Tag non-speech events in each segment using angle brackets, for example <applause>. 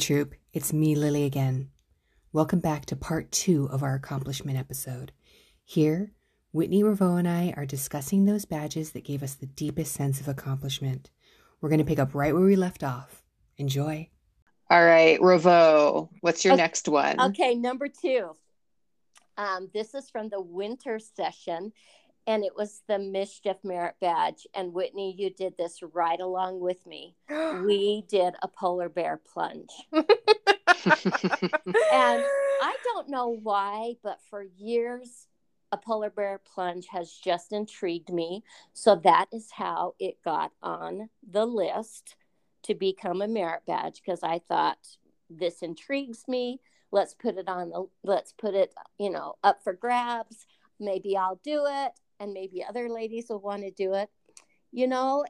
Hey, Troop, it's me, Lily, again. Welcome back to part two of our accomplishment episode. Here, Whitney Reveau and I are discussing those badges that gave us the deepest sense of accomplishment. We're going to pick up right where we left off. Enjoy. All right, Reveau, what's your Okay. next one? Okay, number two. Um, this is from the winter session, and it was the Mischief Merit Badge. And Whitney, you did this right along with me. <gasps> We did a polar bear plunge. <laughs> And I don't know why, but for years, a polar bear plunge has just intrigued me. So that is how it got on the list to become a merit badge because I thought this intrigues me. Let's put it on the let's put it, you know, up for grabs. Maybe I'll do it and maybe other ladies will want to do it. You know,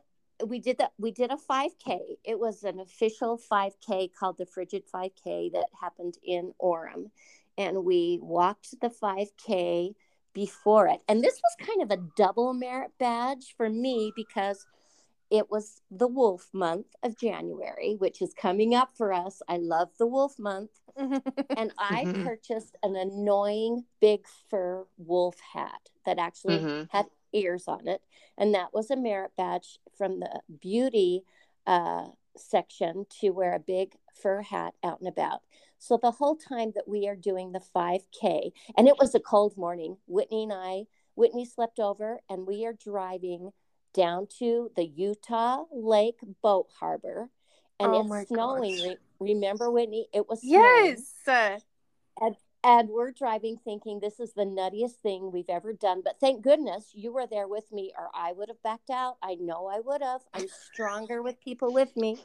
we did that we did a 5k it was an official 5k called the frigid 5k that happened in orem. And we walked the 5k before it. And this was kind of a double merit badge for me because it was the wolf month of january which is coming up for us. I love the wolf month. <laughs> And i Mhm. purchased an annoying big fur wolf hat that actually Mhm. had ears on it and that was a merit badge from the beauty uh, section to wear a big fur hat out and about so the whole time that we are doing the 5k and it was a cold morning whitney and i whitney slept over and we are driving down to the utah lake boat harbor and Oh it's snowing. Re- remember whitney it was snowing yes. and we're driving thinking this is the nuttiest thing we've ever done. But thank goodness you were there with me, or I would have backed out. I know I would have. I'm stronger with people with me.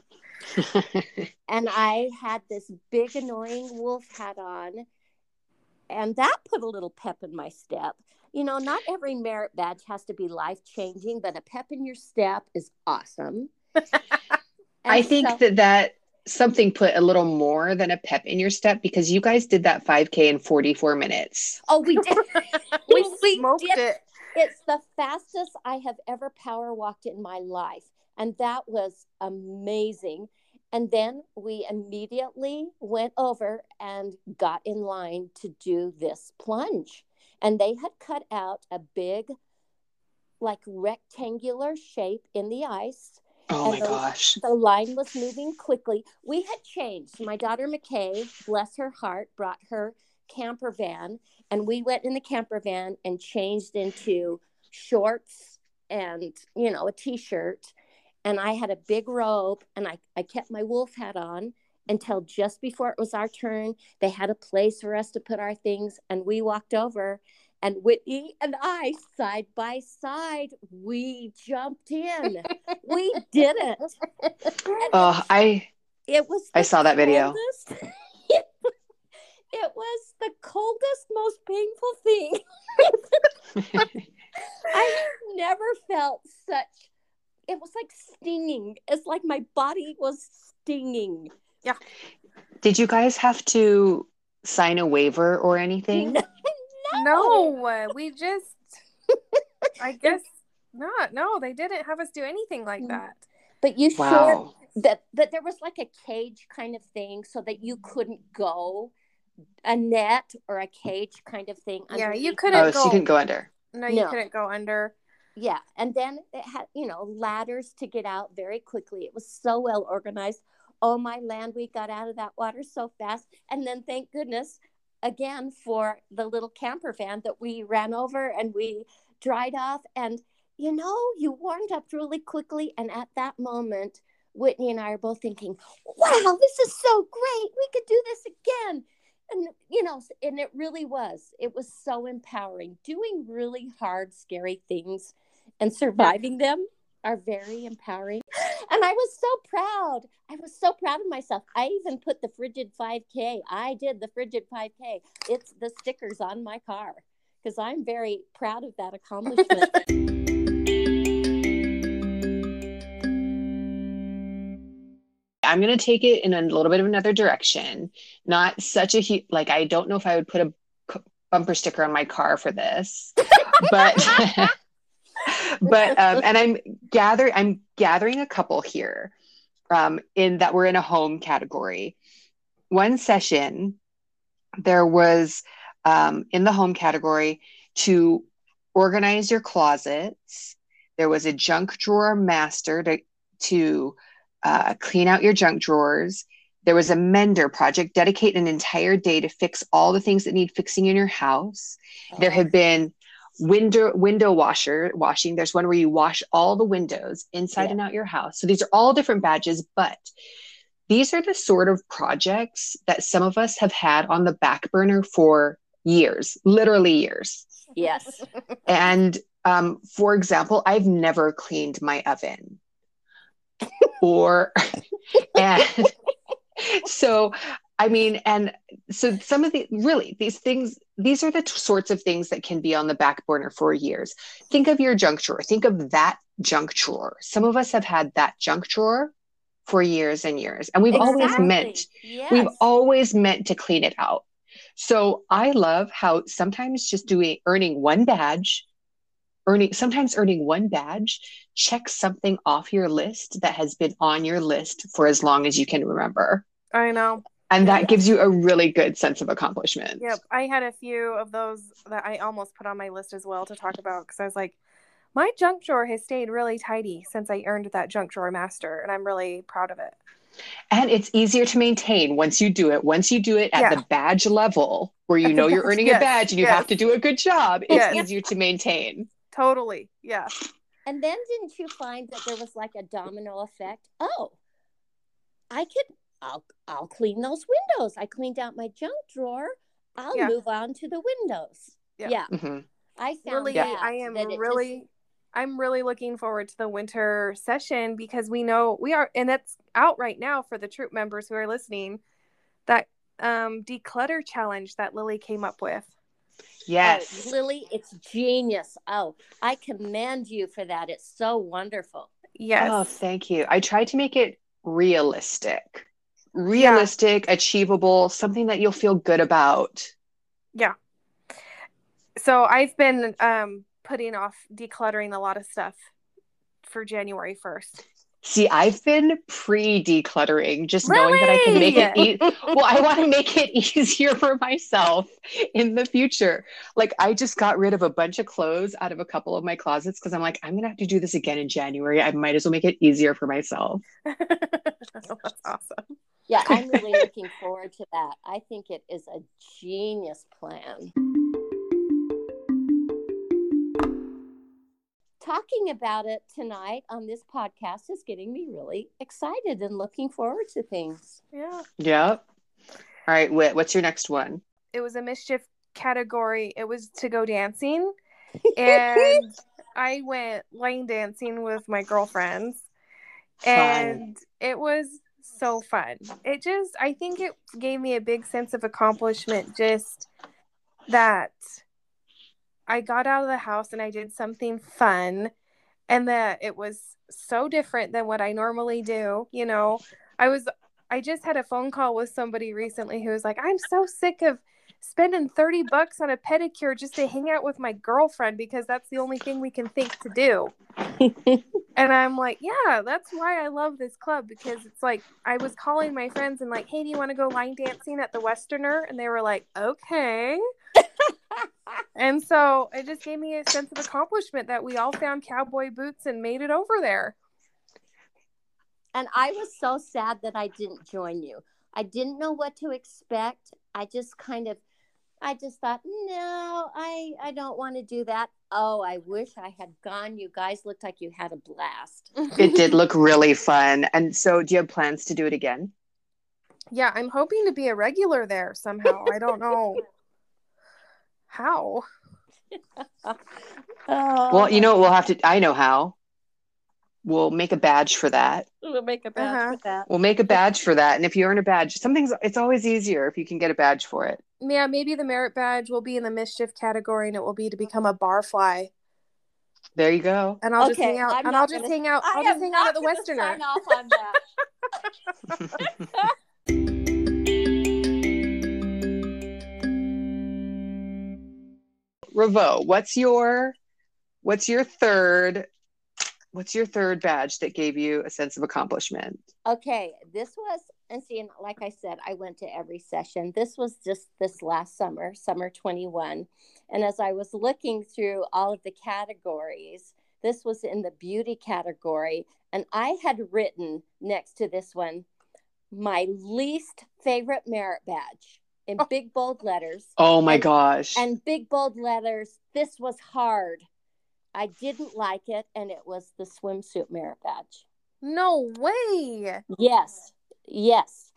<laughs> And I had this big, annoying wolf hat on. And that put a little pep in my step. You know, not every merit badge has to be life changing, but a pep in your step is awesome. <laughs> I think so- that that something put a little more than a pep in your step because you guys did that 5K in 44 minutes. Oh, we did. <laughs> <laughs> we We smoked did. it. it's the fastest I have ever power walked in my life. And that was amazing. And then we immediately went over and got in line to do this plunge. And they had cut out a big, like rectangular shape in the ice. Oh And my the- gosh. The line was moving quickly. We had changed. My daughter McKay, bless her heart, brought her camper van, and we went in the camper van and changed into shorts and you know a t-shirt. And I had a big robe, and I I kept my wolf hat on until just before it was our turn. They had a place for us to put our things, and we walked over. And Whitney and I, side by side, we jumped in. we did it. And Oh, I it was I saw that video. coldest- <laughs> it was the coldest most painful thing <laughs> I've never felt such it was like stinging it's like my body was stinging Yeah. did you guys have to sign a waiver or anything? No. No, we just. <laughs> I guess not. No, they didn't have us do anything Mm. like that. but you sure that that there was like a cage kind of thing so that you couldn't go a net or a cage kind of thing Yeah, you couldn't Oh, go. so you couldn't go under. No, you No. couldn't go under. Yeah, and then it had you know ladders to get out very quickly. It was so well organized. Oh my land, we got out of that water so fast. And then thank goodness again for the little camper van that we ran over and we dried off. And you know, you warmed up really quickly. And at that moment, Whitney and I are both thinking, wow, this is so great. We could do this again. And you know, and it really was. It was so empowering. Doing really hard, scary things and surviving them are very empowering. And I was so proud. I was so proud of myself. I even put the Frigid 5K. I did the Frigid 5K. It's the stickers on my car because I'm very proud of that accomplishment. <laughs> I'm going to take it in a little bit of another direction. Not such a huge, like, I don't know if I would put a bumper sticker on my car for this, <laughs> but, <laughs> but, um, and I'm gathering, I'm gathering a couple here, um, in that we're in a home category. one session, there was um, in the home category to organize your closets. There was a junk drawer master to to uh, clean out your junk drawers. There was a mender project, dedicate an entire day to fix all the things that need fixing in your house. There have been window window washer washing. There's one where you wash all the windows inside Yeah. and out your house. So these are all different badges, but these are the sort of projects that some of us have had on the back burner for years, literally years. Yes. <laughs> And um, for example, I've never cleaned my oven. or, <laughs> and so, I mean, and so some of the really these things, these are the t- sorts of things that can be on the back burner for years. Think of your junk drawer. Think of that junk drawer. Some of us have had that junk drawer for years and years, and we've always meant Yes. we've always meant to clean it out. So I love how sometimes just doing earning one badge, earning sometimes earning one badge, check something off your list that has been on your list for as long as you can remember. I know. And that gives you a really good sense of accomplishment. Yep. I had a few of those that I almost put on my list as well to talk about because I was like, my junk drawer has stayed really tidy since I earned that junk drawer master, and I'm really proud of it. And it's easier to maintain once you do it. Once you do it at Yeah. the badge level where you know you're earning yes, a badge and you yes. have to do a good job, it's Yes. easier to maintain. Totally. Yeah. And then didn't you find that there was like a domino effect? Oh, I could I'll I'll clean those windows. I cleaned out my junk drawer. I'll Yeah. move on to the windows. Yeah. Yeah. Mhm. I found Really, that, I am that really just- I'm really looking forward to the winter session because we know we are and that's out right now for the troop members who are listening that um declutter challenge that Lily came up with. Yes. Oh, Lily, it's genius. Oh, I commend you for that. It's so wonderful. Yes. Oh, thank you. I tried to make it realistic, realistic, achievable, something that you'll feel good about. Yeah. So I've been um putting off decluttering a lot of stuff for January 1st. See, I've been pre decluttering, just knowing that I can make it. E- well, I want to make it <laughs> easier for myself in the future. Like, I just got rid of a bunch of clothes out of a couple of my closets because I'm like, I'm going to have to do this again in January. I might as well make it easier for myself. <laughs> That's awesome. Yeah, <laughs> I'm really looking forward to that. I think it is a genius plan. Talking about it tonight on this podcast is getting me really excited and looking forward to things. Yeah. Yep. All right, Whit, what's your next one? It was a mischief category. It was to go dancing. And <laughs> I went line dancing with my girlfriends. And it was so fun. It just, I think it gave me a big sense of accomplishment just that I got out of the house and I did something fun and that it was so different than what I normally do. You know, I was, I just had a phone call with somebody recently who was like, I'm so sick of spending 30 bucks on a pedicure just to hang out with my girlfriend because that's the only thing we can think to do. <laughs> And I'm like, yeah, that's why I love this club because it's like I was calling my friends and like, hey, do you want to go line dancing at the Westerner? And they were like, okay. <laughs> and so it just gave me a sense of accomplishment that we all found cowboy boots and made it over there. And I was so sad that I didn't join you. I didn't know what to expect. I just kind of I just thought, no, I I don't want to do that. Oh, I wish I had gone. You guys looked like you had a blast. <laughs> It did look really fun. And so, do you have plans to do it again? Yeah, I'm hoping to be a regular there somehow. I don't know <laughs> how. <laughs> Oh, Well, you know, we'll have to, I know how. We'll make a badge for that. we'll make a badge Uh-huh. for that. We'll make a badge for that. And if you earn a badge, something's, it's always easier if you can get a badge for it. Yeah, maybe the merit badge will be in the mischief category and it will be to become a barfly. There you go. And I'll just hang out I'm and I'll just gonna- hang out I I'll just hang out at the Westerner. sign off on that. <laughs> Revo, what's your, what's your third, what's your third badge that gave you a sense of accomplishment? Okay, this was and see, and like I said, I went to every session. This was just this last summer, summer 21. And as I was looking through all of the categories, this was in the beauty category. And I had written next to this one, my least favorite merit badge in Oh. big bold letters. Oh my And- gosh. And big bold letters, this was hard. I didn't like it, and it was the swimsuit merit badge. No way. Yes, yes.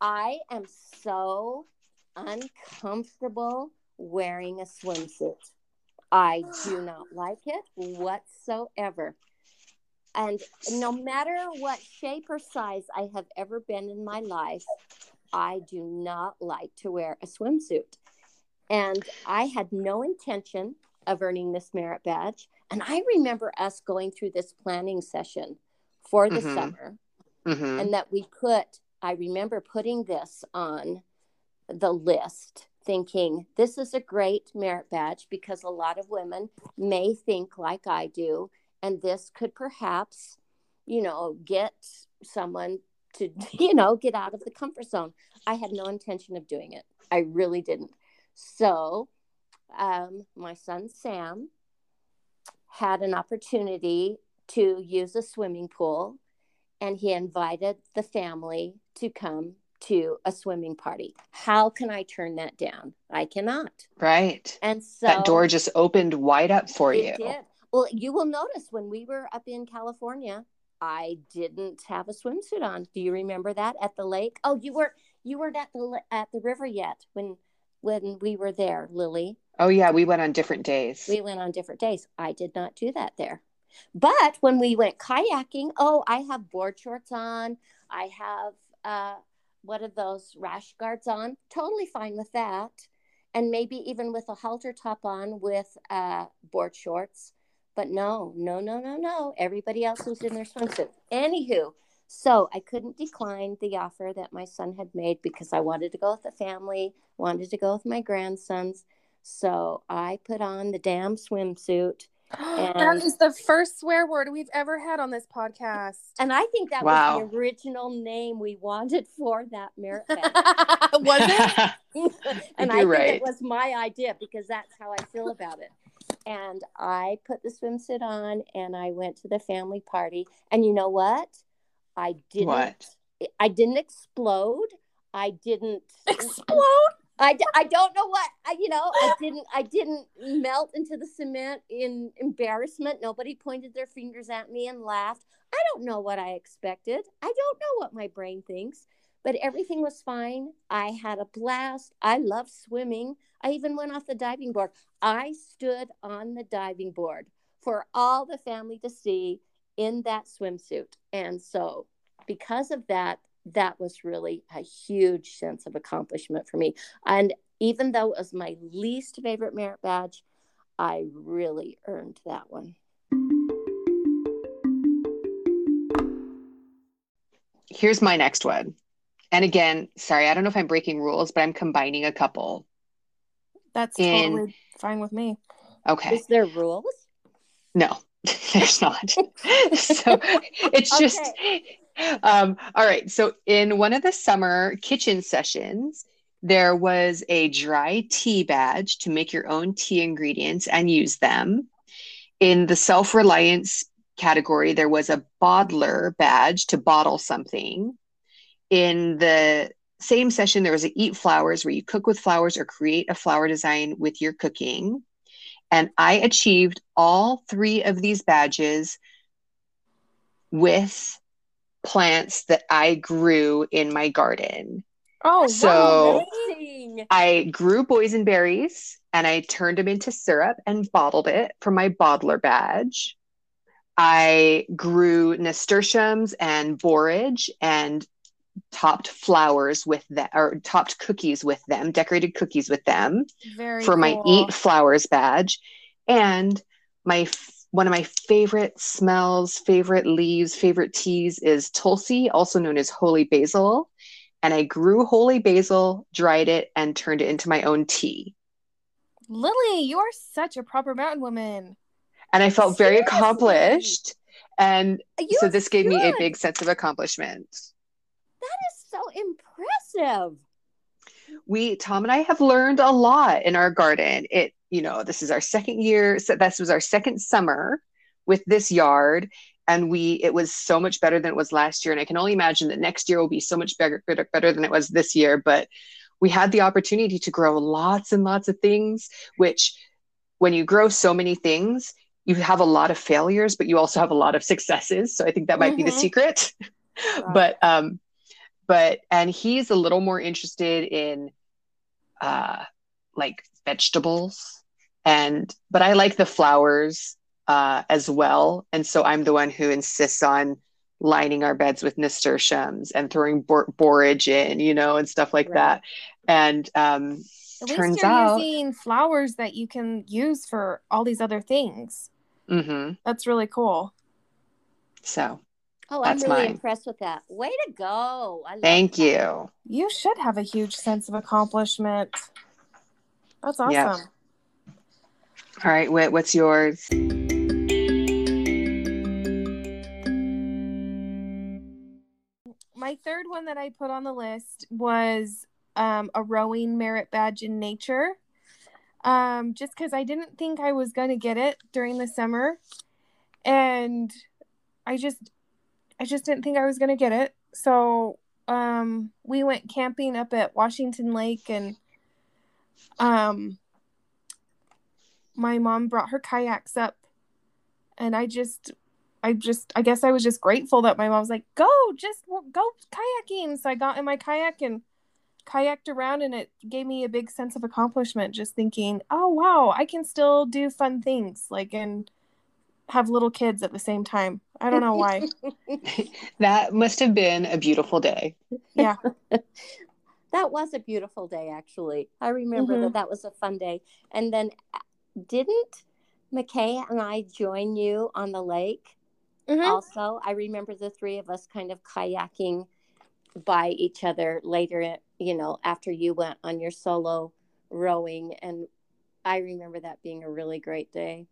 I am so uncomfortable wearing a swimsuit. I do not like it whatsoever. And no matter what shape or size I have ever been in my life, I do not like to wear a swimsuit. And I had no intention of earning this merit badge. And I remember us going through this planning session for the Mhm. summer Mhm. and that we put i remember putting this on the list thinking this is a great merit badge because a lot of women may think like i do and this could perhaps you know get someone to <laughs> you know get out of the comfort zone. I had no intention of doing it. I really didn't. So um, my son sam had an opportunity to use a swimming pool and he invited the family to come to a swimming party. How can I turn that down? I cannot. right. And so that door just opened wide up for it you. did. Well, you will notice when we were up in California, I didn't have a swimsuit on. Do you remember that at the lake? Oh, you weren't you weren't at the at the river yet when when we were there, Lily. Oh yeah, we went on different days. We went on different days. I did not do that there. But when we went kayaking, oh, I have board shorts on. I have uh, what are those rash guards on? Totally fine with that. And maybe even with a halter top on with uh, board shorts. But no, no, no, no, no. Everybody else was in their swimsuit. Anywho, so I couldn't decline the offer that my son had made because I wanted to go with the family, wanted to go with my grandsons. So I put on the damn swimsuit. <gasps> that And- is the first swear word we've ever had on this podcast. And I think that Wow. was the original name we wanted for that merit badge. <laughs> Was it? <laughs> and I You're think right. it was my idea because that's how I feel about it. And I put the swimsuit on and I went to the family party. And you know what? I didn't What? I didn't explode. I didn't Explode? I, I don't know what I, you know I didn't I didn't melt into the cement in embarrassment. Nobody pointed their fingers at me and laughed. I don't know what I expected. I don't know what my brain thinks, but everything was fine. I had a blast. I love swimming. I even went off the diving board. I stood on the diving board for all the family to see in that swimsuit. And so because of that, that was really a huge sense of accomplishment for me. And even though it was my least favorite merit badge, I really earned that one. Here's my next one. And again, sorry, I don't know if I'm breaking rules, but I'm combining a couple. That's In- totally fine with me. Okay. Is there rules? No, <laughs> there's not. <laughs> so it's <laughs> just um all right. So in one of the summer kitchen sessions, there was a dry tea badge to make your own tea ingredients and use them. In the self-reliance category, there was a bottler badge to bottle something. In the same session, there was a eat flowers where you cook with flowers or create a flower design with your cooking. And I achieved all three of these badges with plants that I grew in my garden. Oh, So- Amazing. I grew boysenberries and I turned them into syrup and bottled it for my bottler badge. I grew nasturtiums and borage and topped flowers with them or topped cookies with them, decorated cookies with them. very for my eat flowers badge and my one of my favorite smells favorite leaves favorite teas is tulsi also known as holy basil and i grew holy basil dried it and turned it into my own tea Lily, you are such a proper mountain woman. and i felt very accomplished and You so this gave me a big sense of accomplishment That is so impressive. We Tom and I have learned a lot in our garden. It, you know, this is our second year. So this was our second summer with this yard and we it was so much better than it was last year and i can only imagine that next year will be so much better better, better than it was this year but we had the opportunity to grow lots and lots of things which when you grow so many things you have a lot of failures but you also have a lot of successes so i think that might mm-hmm. be the mm-hmm. secret wow. <laughs> but um but and he's a little more interested in uh like vegetables and but i like the flowers uh, as well. And so I'm the one who insists on lining our beds with nasturtiums and throwing bor- borage in, you know, and stuff like right. that. And um, At turns you're out using flowers that you can use for all these other things. Mm-hmm. That's really cool. So. Oh, I'm really mine. impressed with that. Way to go. Thank that. you. You should have a huge sense of accomplishment. That's awesome. Yeah. All right, Whit, what's yours? my third one that I put on the list was um, a rowing merit badge in nature. Um, just because I didn't think I was going to get it during the summer. And I just, I just didn't think I was going to get it. So um, we went camping up at Washington Lake and um, my mom brought her kayaks up and I just I just, I guess I was just grateful that my mom was like, go, just go kayaking. So I got in my kayak and kayaked around, and it gave me a big sense of accomplishment just thinking, oh, wow, I can still do fun things like and have little kids at the same time. I don't know why. <laughs> that must have been a beautiful day. Yeah. <laughs> that was a beautiful day, actually. I remember mm-hmm. that that was a fun day. And then uh, didn't McKay and I join you on the lake? Mm-hmm. Also, I remember the three of us kind of kayaking by each other later, you know, after you went on your solo rowing. And I remember that being a really great day.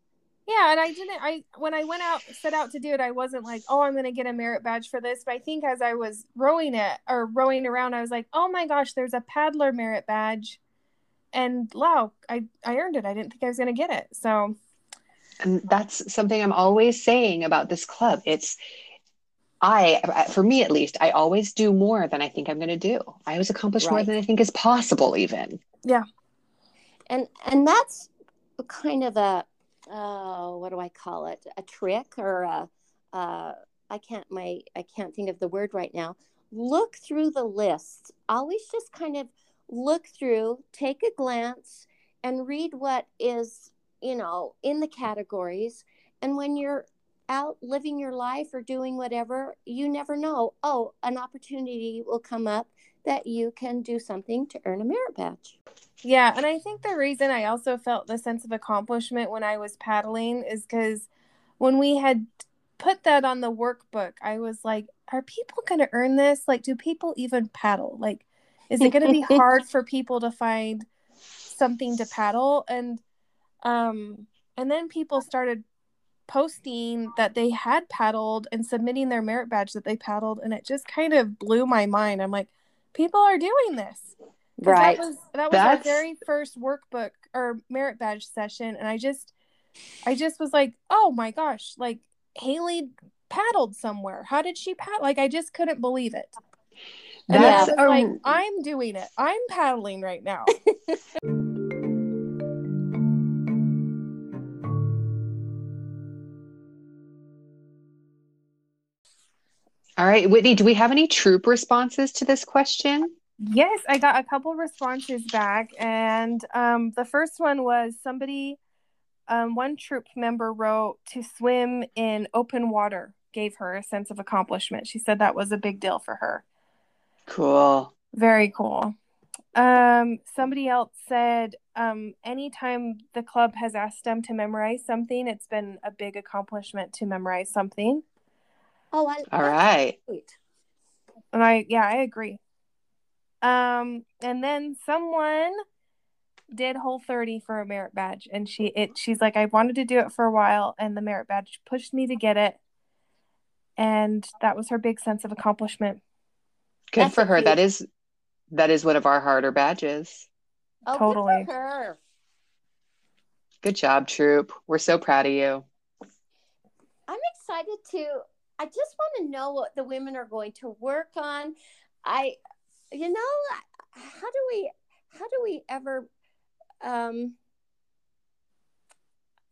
Yeah, and I didn't. I when I went out, set out to do it, I wasn't like, "Oh, I'm going to get a merit badge for this." But I think as I was rowing it or rowing around, I was like, "Oh my gosh, there's a paddler merit badge," and wow, I I earned it. I didn't think I was going to get it. So and that's something i'm always saying about this club it's i for me at least i always do more than i think i'm going to do i always accomplish right. more than i think is possible even yeah and and that's kind of a uh, what do i call it a trick or a uh, i can't my i can't think of the word right now look through the list always just kind of look through take a glance and read what is you know, in the categories. And when you're out living your life or doing whatever, you never know. Oh, an opportunity will come up that you can do something to earn a merit badge. Yeah, and I think the reason I also felt the sense of accomplishment when I was paddling is because when we had put that on the workbook, I was like, are people going to earn this? Like, do people even paddle? Like, is it going to be <laughs> hard for people to find something to paddle? And um, and then people started posting that they had paddled and submitting their merit badge that they paddled, and it just kind of blew my mind. I'm like, people are doing this. Right. That was that was That's... our very first workbook or merit badge session, and I just, I just was like, oh my gosh, like Haley paddled somewhere. How did she paddle? Like I just couldn't believe it. And That's um... like I'm doing it. I'm paddling right now. <laughs> All right, Whitney, do we have any troop responses to this question? Yes, I got a couple responses back. And um, the first one was somebody, um, one troop member wrote to swim in open water gave her a sense of accomplishment. She said that was a big deal for her. Cool. Very cool. Um, somebody else said, um, anytime the club has asked them to memorize something, it's been a big accomplishment to memorize something. Oh, I, all right. Great. And I, yeah, I agree. Um, and then someone did whole 30 for a merit badge and she it she's like I wanted to do it for a while and the merit badge pushed me to get it and that was her big sense of accomplishment. Good That's for her. That huge- is that is one of our harder badges. Oh, Totally. Good for her. Good job, Troop. We're so proud of you. I'm excited to. I just want to know what the women are going to work on. I, you know, how do we, how do we ever, um,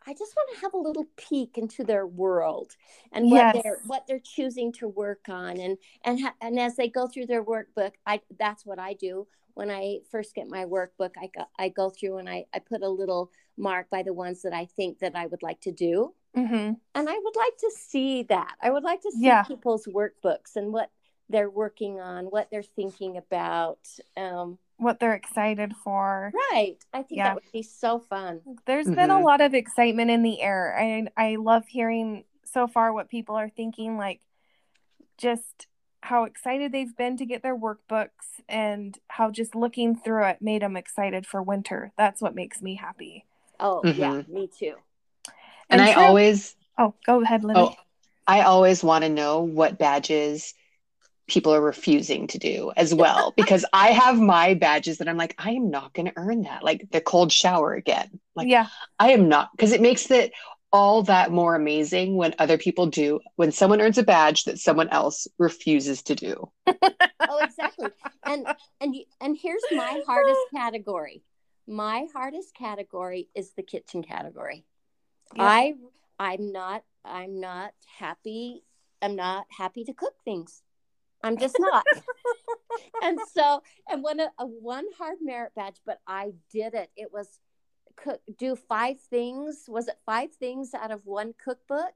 I just want to have a little peek into their world and what Yes. they're what they're choosing to work on, and and ha- and as they go through their workbook, I that's what I do when I first get my workbook. I go, I go through and I I put a little mark by the ones that I think that I would like to do hmm and I would like to see that. I would like to see Yeah. people's workbooks and what they're working on, what they're thinking about. Um, What they're excited for. right. I think Yeah. that would be so fun. There's been a Mhm. lot of excitement in the air. I I love hearing so far what people are thinking, like just how excited they've been to get their workbooks and how just looking through it made them excited for winter. That's what makes me happy. Oh, yeah, Mhm. me too. And, And I Troop- always Oh, go ahead, Lily. oh I always want to know what badges people are refusing to do as well because I have my badges that I'm like I am not going to earn that like the cold shower again. Like yeah, I am not because it makes it all that more amazing when other people do when someone earns a badge that someone else refuses to do. <laughs> Oh, exactly. and and and here's my hardest <laughs> category. My hardest category is the kitchen category. Yep. I I'm not I'm not happy. I'm not happy to cook things. I'm just not. and so and one a one hard merit badge, but I did it. It was cook do five things. Was it five things out of one cookbook?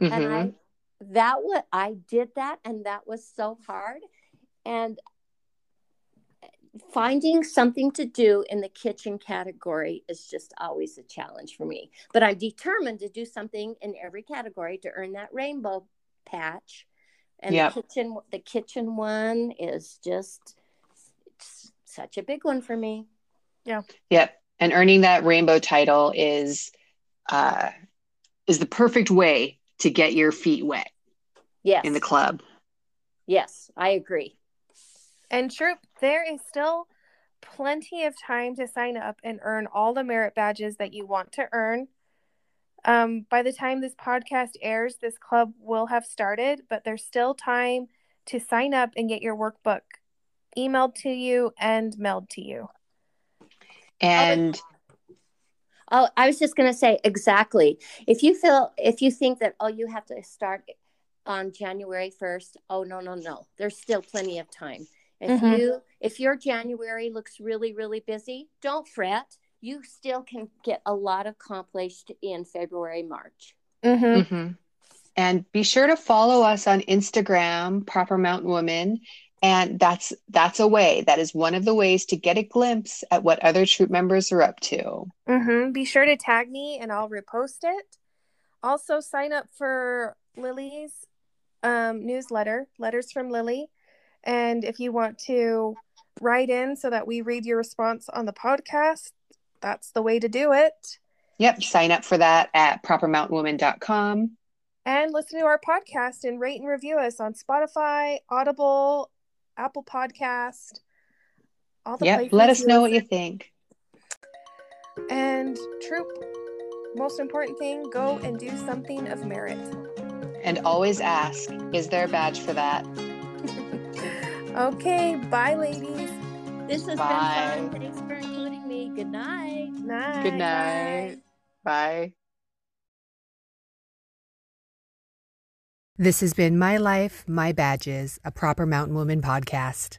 And Mhm. I that what I did that and that was so hard. And finding something to do in the kitchen category is just always a challenge for me. But I'm determined to do something in every category to earn that rainbow patch. And Yep. the kitchen the kitchen one is just it's such a big one for me. Yeah. Yep. And earning that rainbow title is uh is the perfect way to get your feet wet Yes. in the club. yes, I agree. And Troop, there is still plenty of time to sign up and earn all the merit badges that you want to earn. Um, by the time this podcast airs, this club will have started, but there's still time to sign up and get your workbook emailed to you and mailed to you. And Oh, I was just going to say exactly. If you feel, if you think that, oh, you have to start on January 1st, oh, no, no, no. There's still plenty of time. If Mhm. you, if your January looks really, really busy, don't fret. You still can get a lot accomplished in February, March. Mm-hmm. Mhm. and be sure to follow us on Instagram, Proper Mountain Woman. And that's that's a way. That is one of the ways to get a glimpse at what other troop members are up to. Mm-hmm. Be sure to tag me and I'll repost it. Also, sign up for Lily's um, newsletter, Letters from Lily. And if you want to write in so that we read your response on the podcast, that's the way to do it. Yep, sign up for that at propermountainwoman.com. And listen to our podcast and rate and review us on Spotify, Audible, Apple Podcast. All the Yep, places let us know what you think. And troop, most important thing, go and do something of merit. And always ask, is there a badge for that? <laughs> Okay, bye, ladies. This has Bye. been fun. Thanks for including me. Good night. Night. Good night. Bye. This has been My Life, My Badges, a Proper Mountain Woman podcast.